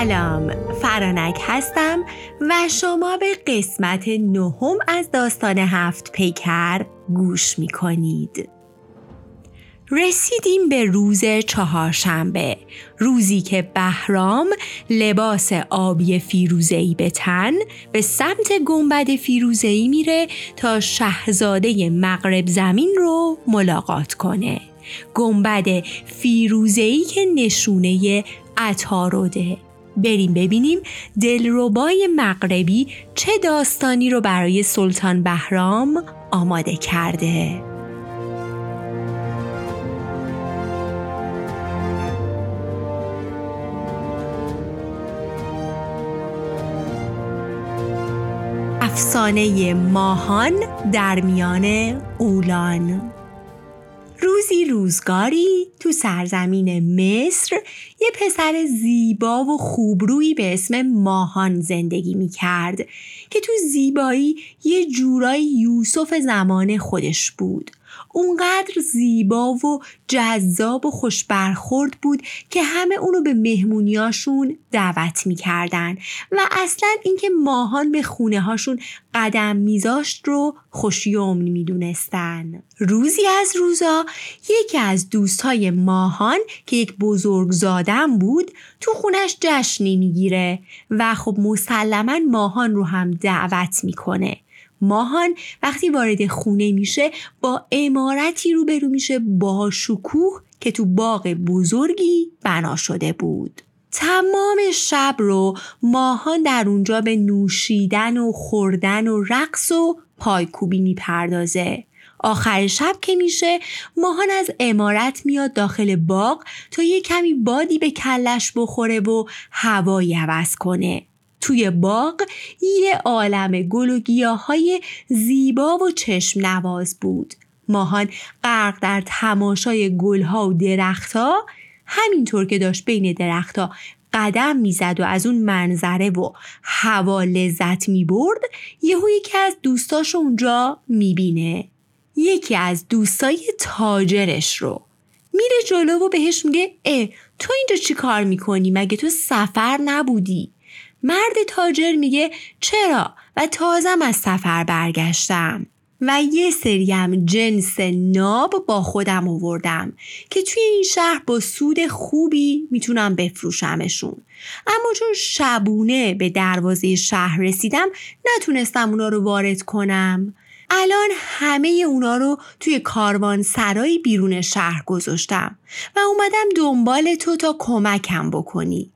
سلام فرانک هستم و شما به قسمت نهم از داستان هفت پیکر گوش می کنید. رسیدیم به روز چهارشنبه روزی که بهرام لباس آبی فیروزهی به تن به سمت گنبد فیروزهی میره تا شهزاده مغرب زمین رو ملاقات کنه گنبد فیروزهی که نشونه عطاروده بریم ببینیم دلربای مغربی چه داستانی رو برای سلطان بهرام آماده کرده. افسانه ماهان در میان اولان. روزی روزگاری تو سرزمین مصر یه پسر زیبا و خوبرویی به اسم ماهان زندگی می کرد که تو زیبایی یه جورای یوسف زمان خودش بود. اونقدر زیبا و جذاب و خوش برخورد بود که همه اونو به مهمونیاشون دعوت می‌کردن و اصلا اینکه ماهان به خونه هاشون قدم میذاشت رو خوشیوم می‌دونستن. روزی از روزا یکی از دوستای ماهان که یک بزرگ زادن بود تو خونش جشنی می‌گیره و خب مسلما ماهان رو هم دعوت می‌کنه. ماهان وقتی وارد خونه میشه با امارتی روبرو میشه با شکوه که تو باغ بزرگی بنا شده بود. تمام شب رو ماهان در اونجا به نوشیدن و خوردن و رقص و پایکوبی می‌پردازه. آخر شب که میشه ماهان از امارت میاد داخل باغ تا یه کمی بادی به کلش بخوره و هوایی عوض کنه. توی باغ یه عالم گل و گیاهای زیبا و چشم نواز بود. ماهان غرق در تماشای گلها و درختها همینطور که داشت بین درختها قدم می‌زد و از اون منظره و هوا لذت می‌برد یهو یکی از دوستاش اونجا می‌بینه. یکی از دوستای تاجرش رو. میره جلو و بهش میگه اه تو اینجا چی کار می‌کنی؟ مگه تو سفر نبودی؟ مرد تاجر میگه چرا؟ و تازم از سفر برگشتم. و یه سریم جنس ناب با خودم آوردم که توی این شهر با سود خوبی می‌تونم بفروشمشون. اما چون شبونه به دروازه شهر رسیدم نتونستم اونا رو وارد کنم. الان همه اونا رو توی کاروان سرایی بیرون شهر گذاشتم و اومدم دنبال تو تا کمکم بکنی.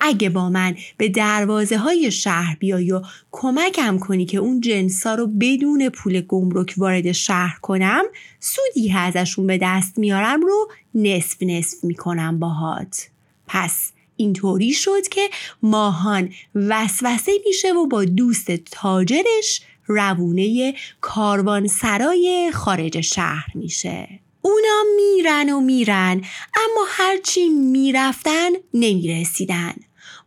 اگه با من به دروازه های شهر بیای و کمکم کنی که اون جنسا رو بدون پول گمرک وارد شهر کنم سودی ازشون به دست میارم رو نصف نصف می‌کنم باهات. پس اینطوری شد که ماهان وسوسه میشه و با دوست تاجرش روونه کاروان سرای خارج شهر میشه. اونا میرن و میرن اما هرچی می‌رفتن نمی‌رسیدن.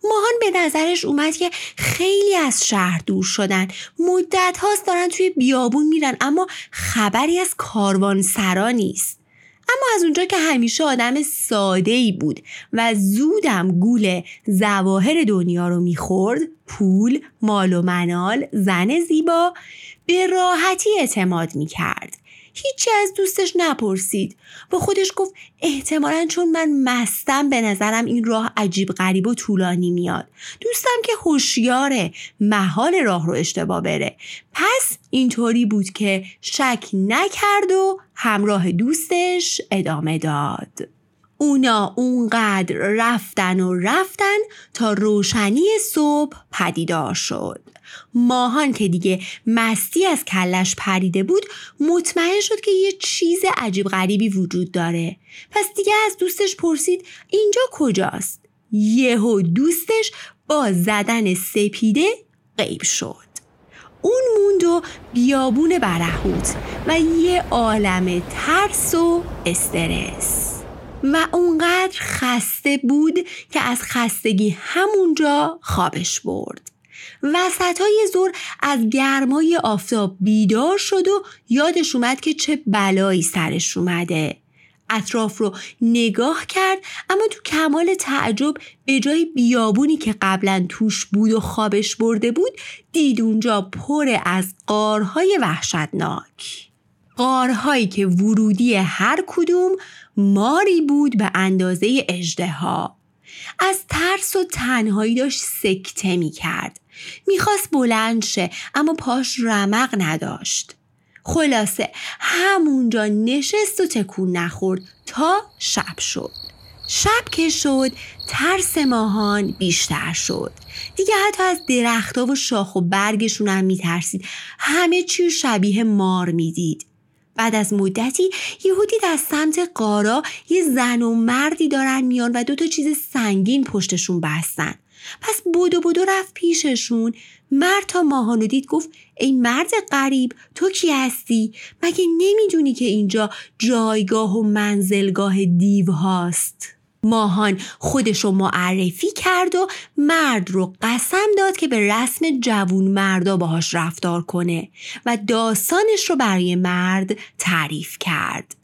ماهان به نظرش اومد که خیلی از شهر دور شدن. مدت هاست دارن توی بیابون میرن اما خبری از کاروان سرا نیست. اما از اونجا که همیشه آدم ساده ای بود و زودم گول زواهر دنیا رو می‌خورد پول، مال و منال، زن زیبا به راحتی اعتماد می‌کرد. هیچی از دوستش نپرسید. با خودش گفت احتمالا چون من مستم به نظرم این راه عجیب غریب و طولانی میاد. دوستم که هوشیاره محال راه رو اشتباه بره. پس اینطوری بود که شک نکرد و همراه دوستش ادامه داد. اونا اونقدر رفتن و رفتن تا روشنی صبح پدیدار شد. ماهان که دیگه مستی از کلش پریده بود مطمئن شد که یه چیز عجیب غریبی وجود داره. پس دیگه از دوستش پرسید اینجا کجاست؟ یهو دوستش با زدن سپیده غیب شد. اون موند و بیابون برهوت و یه عالم ترس و استرس. و اونقدر خسته بود که از خستگی همونجا خوابش برد. وسط های زور از گرمای آفتاب بیدار شد و یادش اومد که چه بلایی سرش اومده. اطراف رو نگاه کرد اما تو کمال تعجب به جای بیابونی که قبلا توش بود و خوابش برده بود دید اونجا پر از قارهای وحشتناک. قارهایی که ورودی هر کدوم ماری بود به اندازه اجدها از ترس و تنهایی داشت سکته می کرد می‌خواست بلند شه اما پاش رمق نداشت. خلاصه همونجا نشست و تکون نخورد تا شب شد. شب که شد ترس ماهان بیشتر شد. دیگه حتی از درختها و شاخ و برگشون هم میترسید. همه چی شبیه مار می‌دید. بعد از مدتی یهودی از سمت قارا یه زن و مردی دارن میان و دوتا چیز سنگین پشتشون بستن. پس بودو بودو رفت پیششون. مرد تا ماهانو دید گفت ای مرد غریب تو کی هستی؟ مگه نمی‌دونی که اینجا جایگاه و منزلگاه دیو هاست؟ ماهان خودشو معرفی کرد و مرد رو قسم داد که به رسم جوون مردا باهاش رفتار کنه و داستانش رو برای مرد تعریف کرد.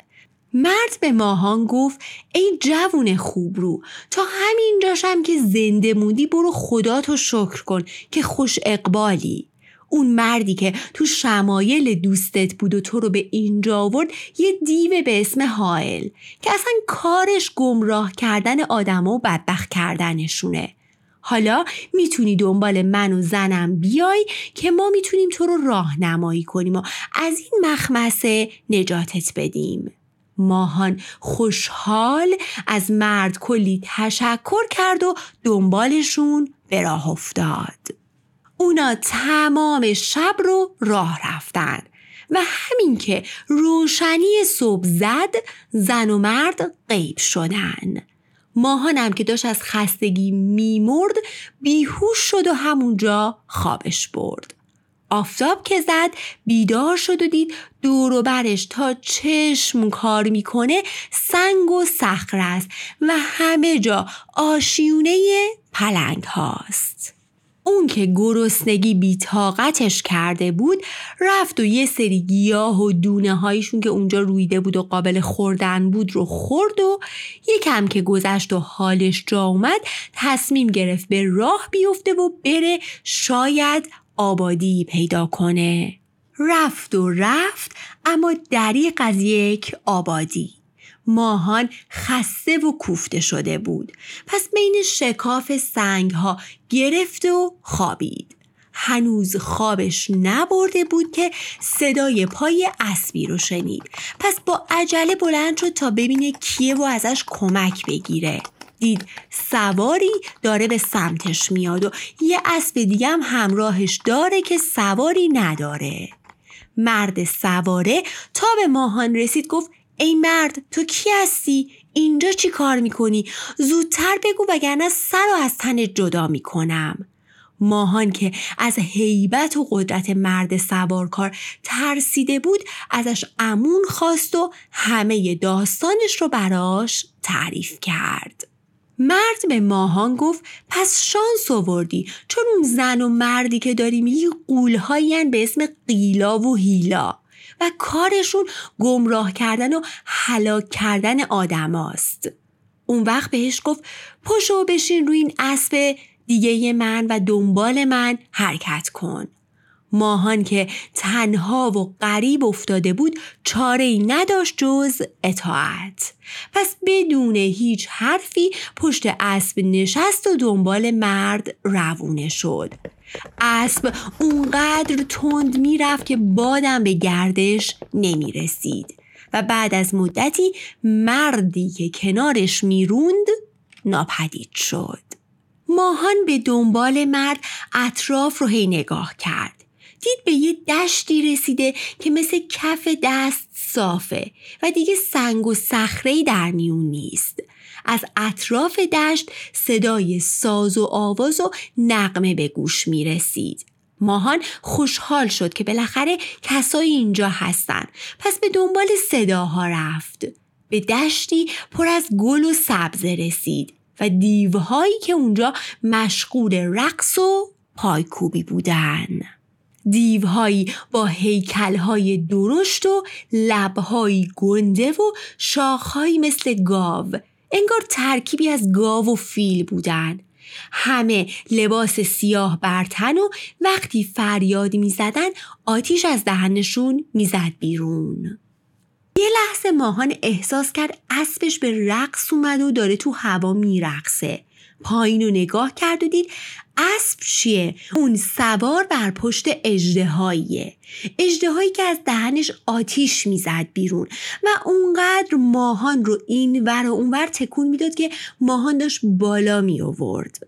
مرد به ماهان گفت ای جوون خوب رو تا همین جاشم که زنده موندی برو خدا تو شکر کن که خوش اقبالی. اون مردی که تو شمایل دوستت بود و تو رو به اینجا آورد یه دیو به اسم حائل که اصلا کارش گمراه کردن آدم و بدبخت کردنشونه. حالا می‌تونی دنبال من و زنم بیای که ما می‌تونیم تو رو راهنمایی کنیم و از این مخمسه نجاتت بدیم. ماهان خوشحال از مرد کلی تشکر کرد و دنبالشون به راه افتاد. اونا تمام شب رو راه رفتن و همین که روشنی صبح زد زن و مرد غیب شدن. ماهانم که داشت از خستگی میمرد بیهوش شد و همونجا خوابش برد. آفتاب که زد بیدار شد و دید دور و برش تا چشم کار می‌کنه سنگ و صخره است و همه جا آشیونه پلنگ هاست. اون که گرسنگی بیتاقتش کرده بود رفت و یه سری گیاه و دونه هایشون که اونجا رویده بود و قابل خوردن بود رو خورد و یکم که گذشت و حالش جا اومد تصمیم گرفت به راه بیفته و بره شاید آبادی پیدا کنه. رفت و رفت اما دریق از یک آبادی. ماهان خسته و کوفته شده بود. پس بین شکاف سنگ ها گرفت و خوابید. هنوز خوابش نبرده بود که صدای پای اسبی رو شنید. پس با عجله بلند شد تا ببینه کیه و ازش کمک بگیره. دید سواری داره به سمتش میاد و یه اسب دیگه هم همراهش داره که سواری نداره. مرد سواره تا به ماهان رسید گفت ای مرد تو کی هستی؟ اینجا چی کار می‌کنی؟ زودتر بگو وگرنه سر رو از تن جدا می‌کنم ماهان که از هیبت و قدرت مرد سوارکار ترسیده بود ازش امون خواست و همه داستانش رو براش تعریف کرد مرد به ماهان گفت پس شانس آوردی چون اون زن و مردی که داری میگی قولهایی به اسم قیلا و هیلا و کارشون گمراه کردن و هلاک کردن آدماست. اون وقت بهش گفت پشو بشین روی این اسب دیگه من و دنبال من حرکت کن. ماهان که تنها و غریب افتاده بود چاره ای نداشت جز اطاعت. پس بدون هیچ حرفی پشت اسب نشست و دنبال مرد روونه شد. اسب اونقدر تند می‌رفت که بادم به گردش نمی رسید و بعد از مدتی مردی که کنارش می‌روند ناپدید شد. ماهان به دنبال مرد اطراف رو هی نگاه کرد. دید به یه دشتی رسیده که مثل کف دست صافه و دیگه سنگ و صخره در میون نیست. از اطراف دشت صدای ساز و آواز و نقمه به گوش می رسید. ماهان خوشحال شد که بالاخره کسایی اینجا هستن. پس به دنبال صداها رفت. به دشتی پر از گل و سبزه رسید و دیوهایی که اونجا مشغول رقص و پایکوبی بودن. دیوهایی با هیکلهای درشت و لبهایی گنده و شاخهایی مثل گاو. انگار ترکیبی از گاو و فیل بودن. همه لباس سیاه برتن و وقتی فریادی می‌زدن آتیش از دهنشون می‌زد بیرون. یه لحظه ماهان احساس کرد اسبش به رقص اومد و داره تو هوا میرقصه. پایین رو نگاه کرد و دید اسب چیه؟ اون سوار بر پشت اجدهاییه اجدهایی که از دهنش آتیش می‌زد بیرون و اونقدر ماهان رو این ور و اونور تکون می‌داد که ماهان داشت بالا می آورد.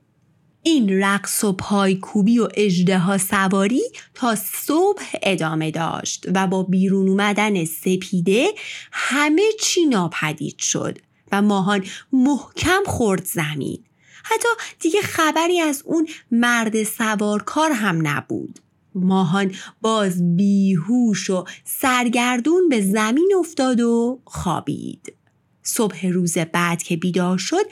این رقص و پایکوبی و اجده سواری تا صبح ادامه داشت و با بیرون اومدن سپیده همه چی ناپدید شد و ماهان محکم خورد زمین حتی دیگه خبری از اون مرد سوارکار هم نبود. ماهان باز بیهوش و سرگردون به زمین افتاد و خوابید. صبح روز بعد که بیدار شد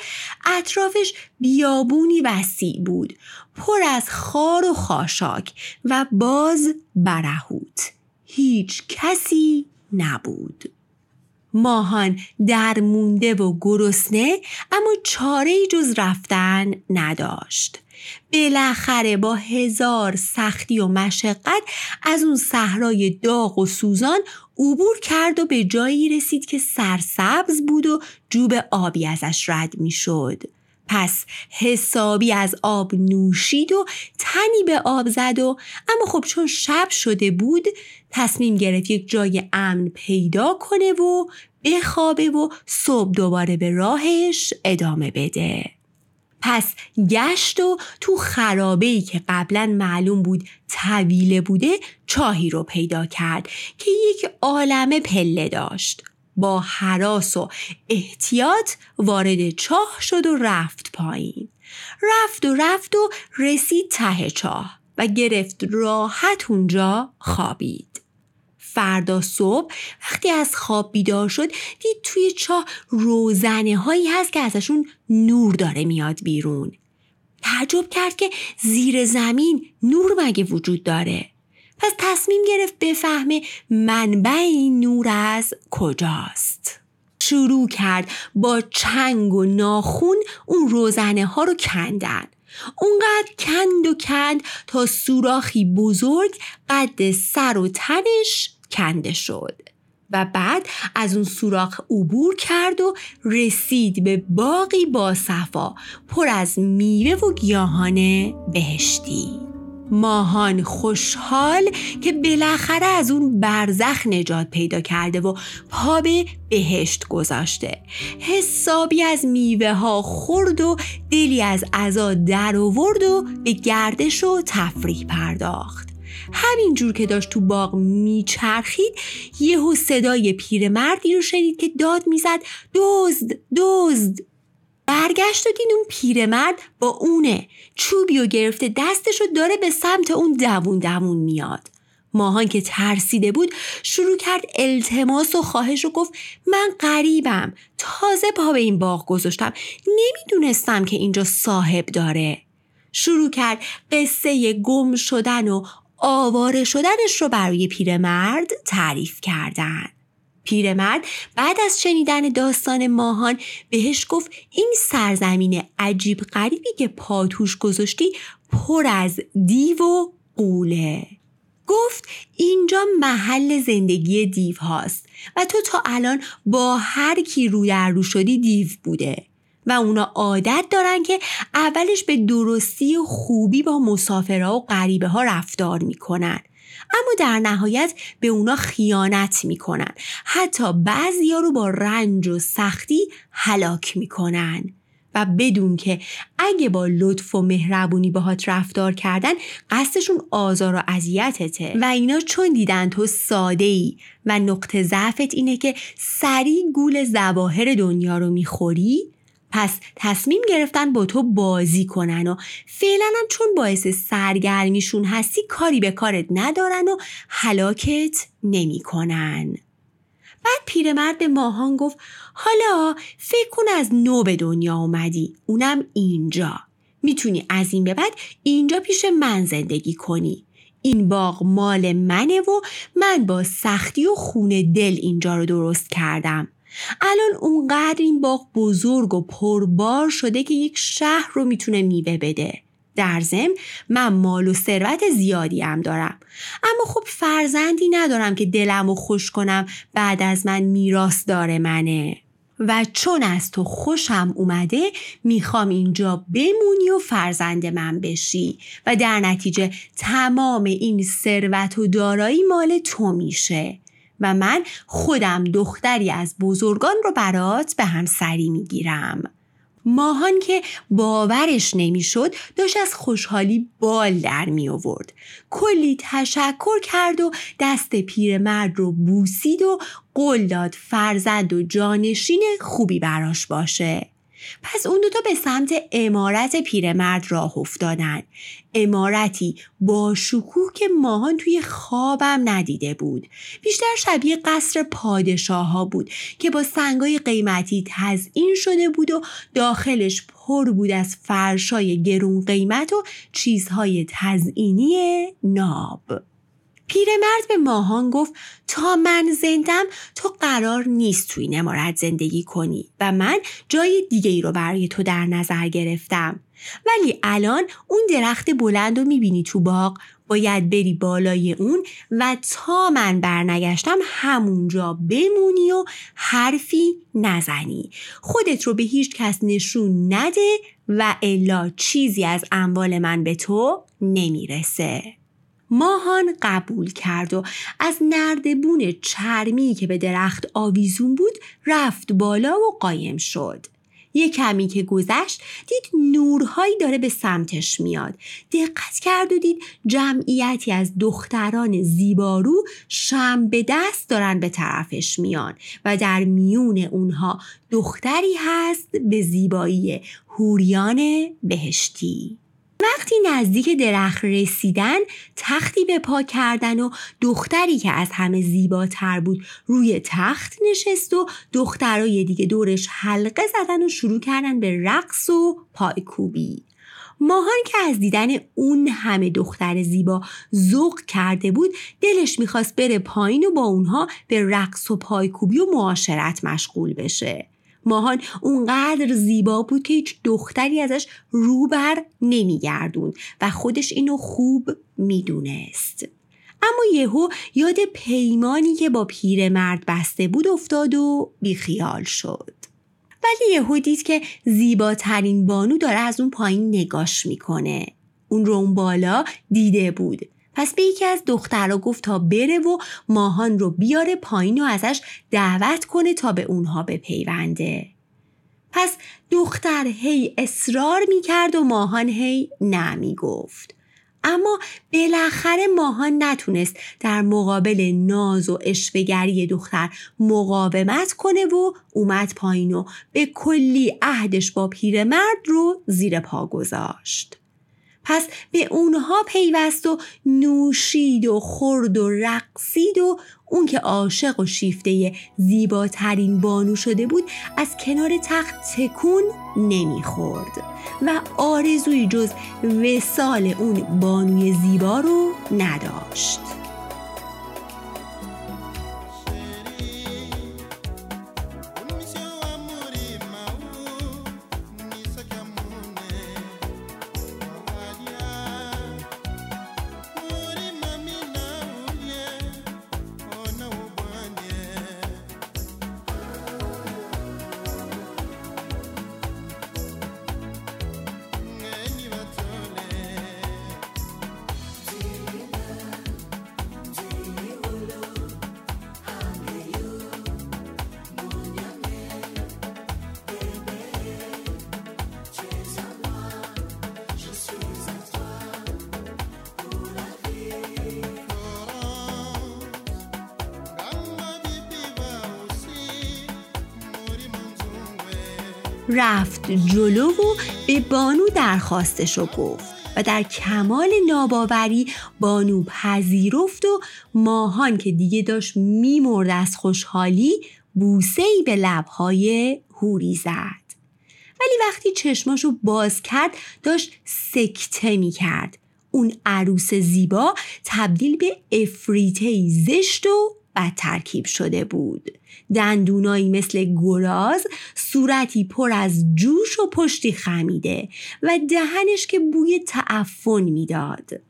اطرافش بیابونی وسیع بود. پر از خار و خاشاک و باز برهوت. هیچ کسی نبود. ماهان درمونده و گرسنه اما چاره جز رفتن نداشت بالاخره با هزار سختی و مشقت از اون صحرای داغ و سوزان عبور کرد و به جایی رسید که سرسبز بود و جوب آبی ازش رد می شد. پس حسابی از آب نوشید و تنی به آب زد و اما خب چون شب شده بود تصمیم گرفت یک جای امن پیدا کنه و بخوابه و صبح دوباره به راهش ادامه بده. پس گشت و تو خرابه‌ای که قبلا معلوم بود طویله بوده چاهی رو پیدا کرد که یک عالمه پله داشت. با حراس و احتیاط وارد چاه شد و رفت پایین. رفت و رفت و رسید ته چاه و گرفت راحت اونجا خوابید. فردا صبح وقتی از خواب بیدار شد دید توی چاه روزنه هایی هست که ازشون نور داره میاد بیرون تعجب کرد که زیر زمین نور مگه وجود داره پس تصمیم گرفت بفهمه منبع این نور از کجاست. شروع کرد با چنگ و ناخون اون روزنه ها رو کندن. اونقدر کند و کند تا سوراخی بزرگ قد سر و تنش کنده شد. و بعد از اون سوراخ عبور کرد و رسید به باقی با صفا پر از میوه و گیاهان بهشتی. ماهان خوشحال که بالاخره از اون برزخ نجات پیدا کرده و پا به بهشت گذاشته. حسابی از میوه ها خورد و دلی از عزا در آورد و به گردش و تفریح پرداخت. همینجور که داشت تو باغ میچرخید یهو صدای پیرمردی رو شنید که داد می‌زد دزد دزد! برگشت و دید اون پیرمرد با اونه. چوبی و گرفته دستش رو داره به سمت اون دوون دوون میاد. ماهان که ترسیده بود شروع کرد التماس و خواهش رو گفت من غریبم. تازه پا به این باغ گذاشتم. نمی‌دونستم که اینجا صاحب داره. شروع کرد قصه گم شدن و آواره شدنش رو برای پیرمرد تعریف کردن. پیرمرد بعد از شنیدن داستان ماهان بهش گفت این سرزمین عجیب غریبی که پاتوش گذاشتی پر از دیو و قوله. گفت اینجا محل زندگی دیو هاست و تو تا الان با هر کی رو در رو شدی دیو بوده. و اونا عادت دارن که اولش به درستی و خوبی با مسافرها و غریبه ها رفتار می‌کنن اما در نهایت به اونا خیانت می‌کنن. حتی بعضیا رو با رنج و سختی هلاک می‌کنن. و بدون که اگه با لطف و مهربونی باهات رفتار کردن قصدشون آزار و اذیتته. و اینا چون دیدن تو ساده ای و نقطه ضعفت اینه که سریع گول زواهر دنیا رو می‌خوری پس تصمیم گرفتن با تو بازی کنن و فعلا هم چون باعث سرگرمیشون هستی کاری به کارت ندارن و هلاکت نمی‌کنن. بعد پیرمرد به ماهان گفت حالا فکر کن از نو به دنیا اومدی اونم اینجا. می‌تونی از این به بعد اینجا پیش من زندگی کنی. این باغ مال منه و من با سختی و خون دل اینجا رو درست کردم. الان اونقدر این باغ بزرگ و پربار شده که یک شهر رو می‌تونه میوه بده. در ضمن من مال و ثروت زیادی هم دارم. اما خب فرزندی ندارم که دلم رو خوش کنم بعد از من میراث داره منه. و چون از تو خوشم اومده می‌خوام اینجا بمونی و فرزند من بشی. و در نتیجه تمام این ثروت و دارایی مال تو میشه. و من خودم دختری از بزرگان رو برات به همسری می‌گیرم ماهان که باورش نمی‌شد داشت از خوشحالی بال در می آورد. کلی تشکر کرد و دست پیرمرد رو بوسید و قول داد فرزند و جانشین خوبی براش باشه. پس اون دوتا به سمت امارت پیرمرد راه افتادن. امارتی با شکوه که ماهان توی خوابم ندیده بود. بیشتر شبیه قصر پادشاه ها بود که با سنگای قیمتی تزئین شده بود و داخلش پر بود از فرشای گرون قیمت و چیزهای تزئینی ناب. پیرمرد به ماهان گفت تا من زندم تو قرار نیست توی نمارت زندگی کنی و من جای دیگه ای رو برای تو در نظر گرفتم. ولی الان اون درخت بلند رو می‌بینی تو باغ. باید بری بالای اون و تا من برنگشتم همونجا بمونی و حرفی نزنی. خودت رو به هیچ کس نشون نده و الا چیزی از اموال من به تو نمی‌رسه. ماهان قبول کرد و از نردبون چرمی که به درخت آویزون بود رفت بالا و قایم شد. یه کمی که گذشت دید نورهایی داره به سمتش میاد دقت کرد و دید جمعیتی از دختران زیبارو شم به دست دارن به طرفش میان و در میون اونها دختری هست به زیبایی هوریان بهشتی وقتی نزدیک درخت رسیدن تختی به پا کردن و دختری که از همه زیباتر بود روی تخت نشست و دخترای دیگه دورش حلقه زدن و شروع کردن به رقص و پایکوبی ماهان که از دیدن اون همه دختر زیبا ذوق کرده بود دلش می‌خواست بره پایین و با اونها به رقص و پایکوبی و معاشرت مشغول بشه. ماهان اونقدر زیبا بود که هیچ دختری ازش روبر نمیگردون و خودش اینو خوب می‌دونست. اما یهو یاد پیمانی که با پیرمرد بسته بود افتاد و بیخیال شد. ولی یهو دید که زیباترین بانو داره از اون پایین نگاش می‌کنه. اون رو اون بالا دیده بود. پس به یکی از دخترها گفت تا بره و ماهان رو بیاره پایین و ازش دعوت کنه تا به اونها بپیونده. پس دختر هی اصرار می کرد و ماهان هی نمی گفت. اما بالاخره ماهان نتونست در مقابل ناز و اشوگری دختر مقاومت کنه و اومد پایین و به کلی عهدش با پیرمرد رو زیر پا گذاشت. پس به اونها پیوست و نوشید و خورد و رقصید و اون که عاشق و شیفته زیباترین بانو شده بود از کنار تخت تکون نمی‌خورد و آرزوی جز وسال اون بانوی زیبا رو نداشت. رفت جلو و به بانو درخواستش رو گفت و در کمال ناباوری بانو پذیرفت و ماهان که دیگه داشت میمرد از خوشحالی بوسه به لبهای هوری زد. ولی وقتی چشماشو باز کرد داشت سکته می کرد اون عروس زیبا تبدیل به افریته زشت و بد ترکیب شده بود. دندونایی مثل گراز صورتی پر از جوش و پشتی خمیده و دهنش که بوی تعفن می‌داد.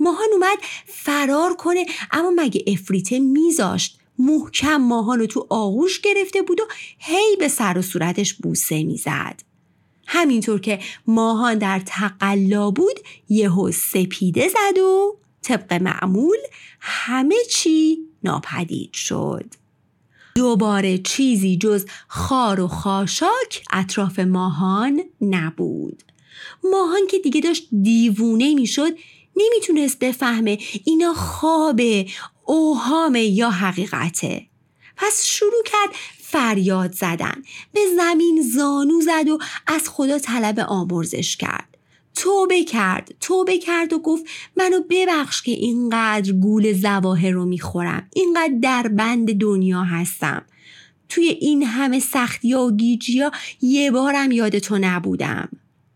ماهان اومد فرار کنه اما مگه افریته میذاشت؟ محکم ماهان رو تو آغوش گرفته بود و هی به سر و صورتش بوسه می‌زد. همینطور که ماهان در تقلا بود یهو سپیده زد و طبق معمول همه چی ناپدید شد. دوباره چیزی جز خار و خاشاک اطراف ماهان نبود. ماهان که دیگه داشت دیوونه می‌شد نمی‌تونست بفهمه اینا خوابه اوهامه یا حقیقته. پس شروع کرد فریاد زدن. به زمین زانو زد و از خدا طلب آمرزش کرد. توبه کرد. توبه کرد و گفت منو ببخش که اینقدر گول زواهر رو می‌خورم. اینقدر در بند دنیا هستم. توی این همه سختی و گیجی یه بارم یاد تو نبودم.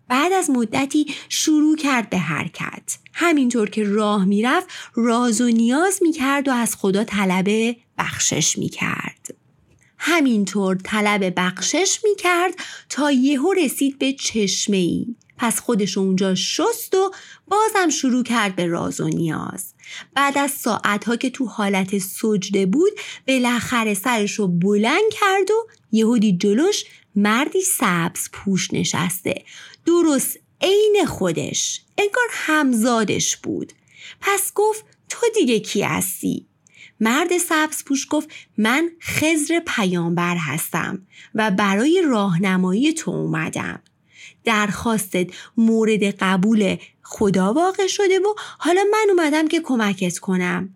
بعد از مدتی شروع کرد به حرکت. همینطور که راه می‌رفت راز و نیاز می‌کرد و از خدا طلب بخشش می‌کرد. همینطور طلب بخشش می‌کرد تا یهو رسید به چشمه ای پس خودش اونجا شست و بازم شروع کرد به راز و نیاز. بعد از ساعتها که تو حالت سجده بود بالاخره سرش رو بلند کرد و یهودی جلوش مردی سبز پوش نشسته. درست عین خودش. انگار همزادش بود. پس گفت تو دیگه کی هستی؟ مرد سبز پوش گفت من خزر پیامبر هستم و برای راهنمایی تو اومدم. درخواستت مورد قبول خدا واقع شده و حالا من اومدم که کمکت کنم.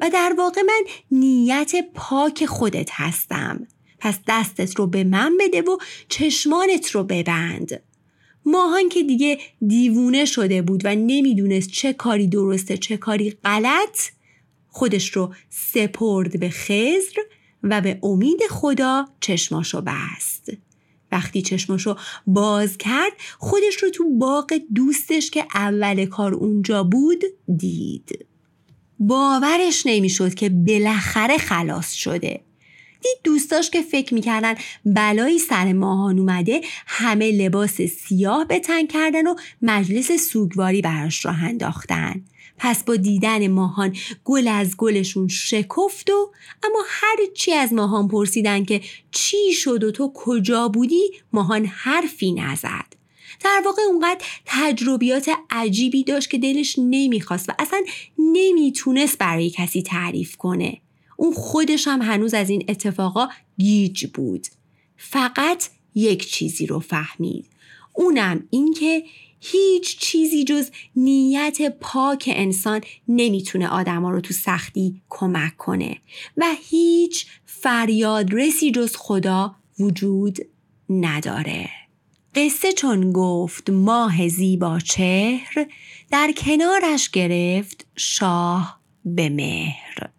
و در واقع من نیت پاک خودت هستم. پس دستت رو به من بده و چشمانت رو ببند. ماهان که دیگه دیوونه شده بود و نمی‌دونست چه کاری درسته چه کاری غلط خودش رو سپرد به خزر و به امید خدا چشماشو بست. وقتی چشماشو باز کرد خودش رو تو باغ دوستش که اول کار اونجا بود دید. باورش نمی‌شد که بالاخره خلاص شده. دید دوستاش که فکر می‌کردن بلایی سر ماهان اومده همه لباس سیاه به تن کردن و مجلس سوگواری براش راه انداختن. پس با دیدن ماهان گل از گلشون شکفت و اما هر چی از ماهان پرسیدن که چی شد و تو کجا بودی ماهان حرفی نزد. در واقع اونقدر تجربیات عجیبی داشت که دلش نمی‌خواست و اصلا نمی‌تونست برای کسی تعریف کنه. اون خودش هم هنوز از این اتفاقا گیج بود. فقط یک چیزی رو فهمید. اونم اینکه هیچ چیزی جز نیت پاک انسان نمی‌تونه آدما رو تو سختی کمک کنه و هیچ فریاد رسی جز خدا وجود نداره. قصه چون گفت ماه زیبا چهر در کنارش گرفت شاه به مهر.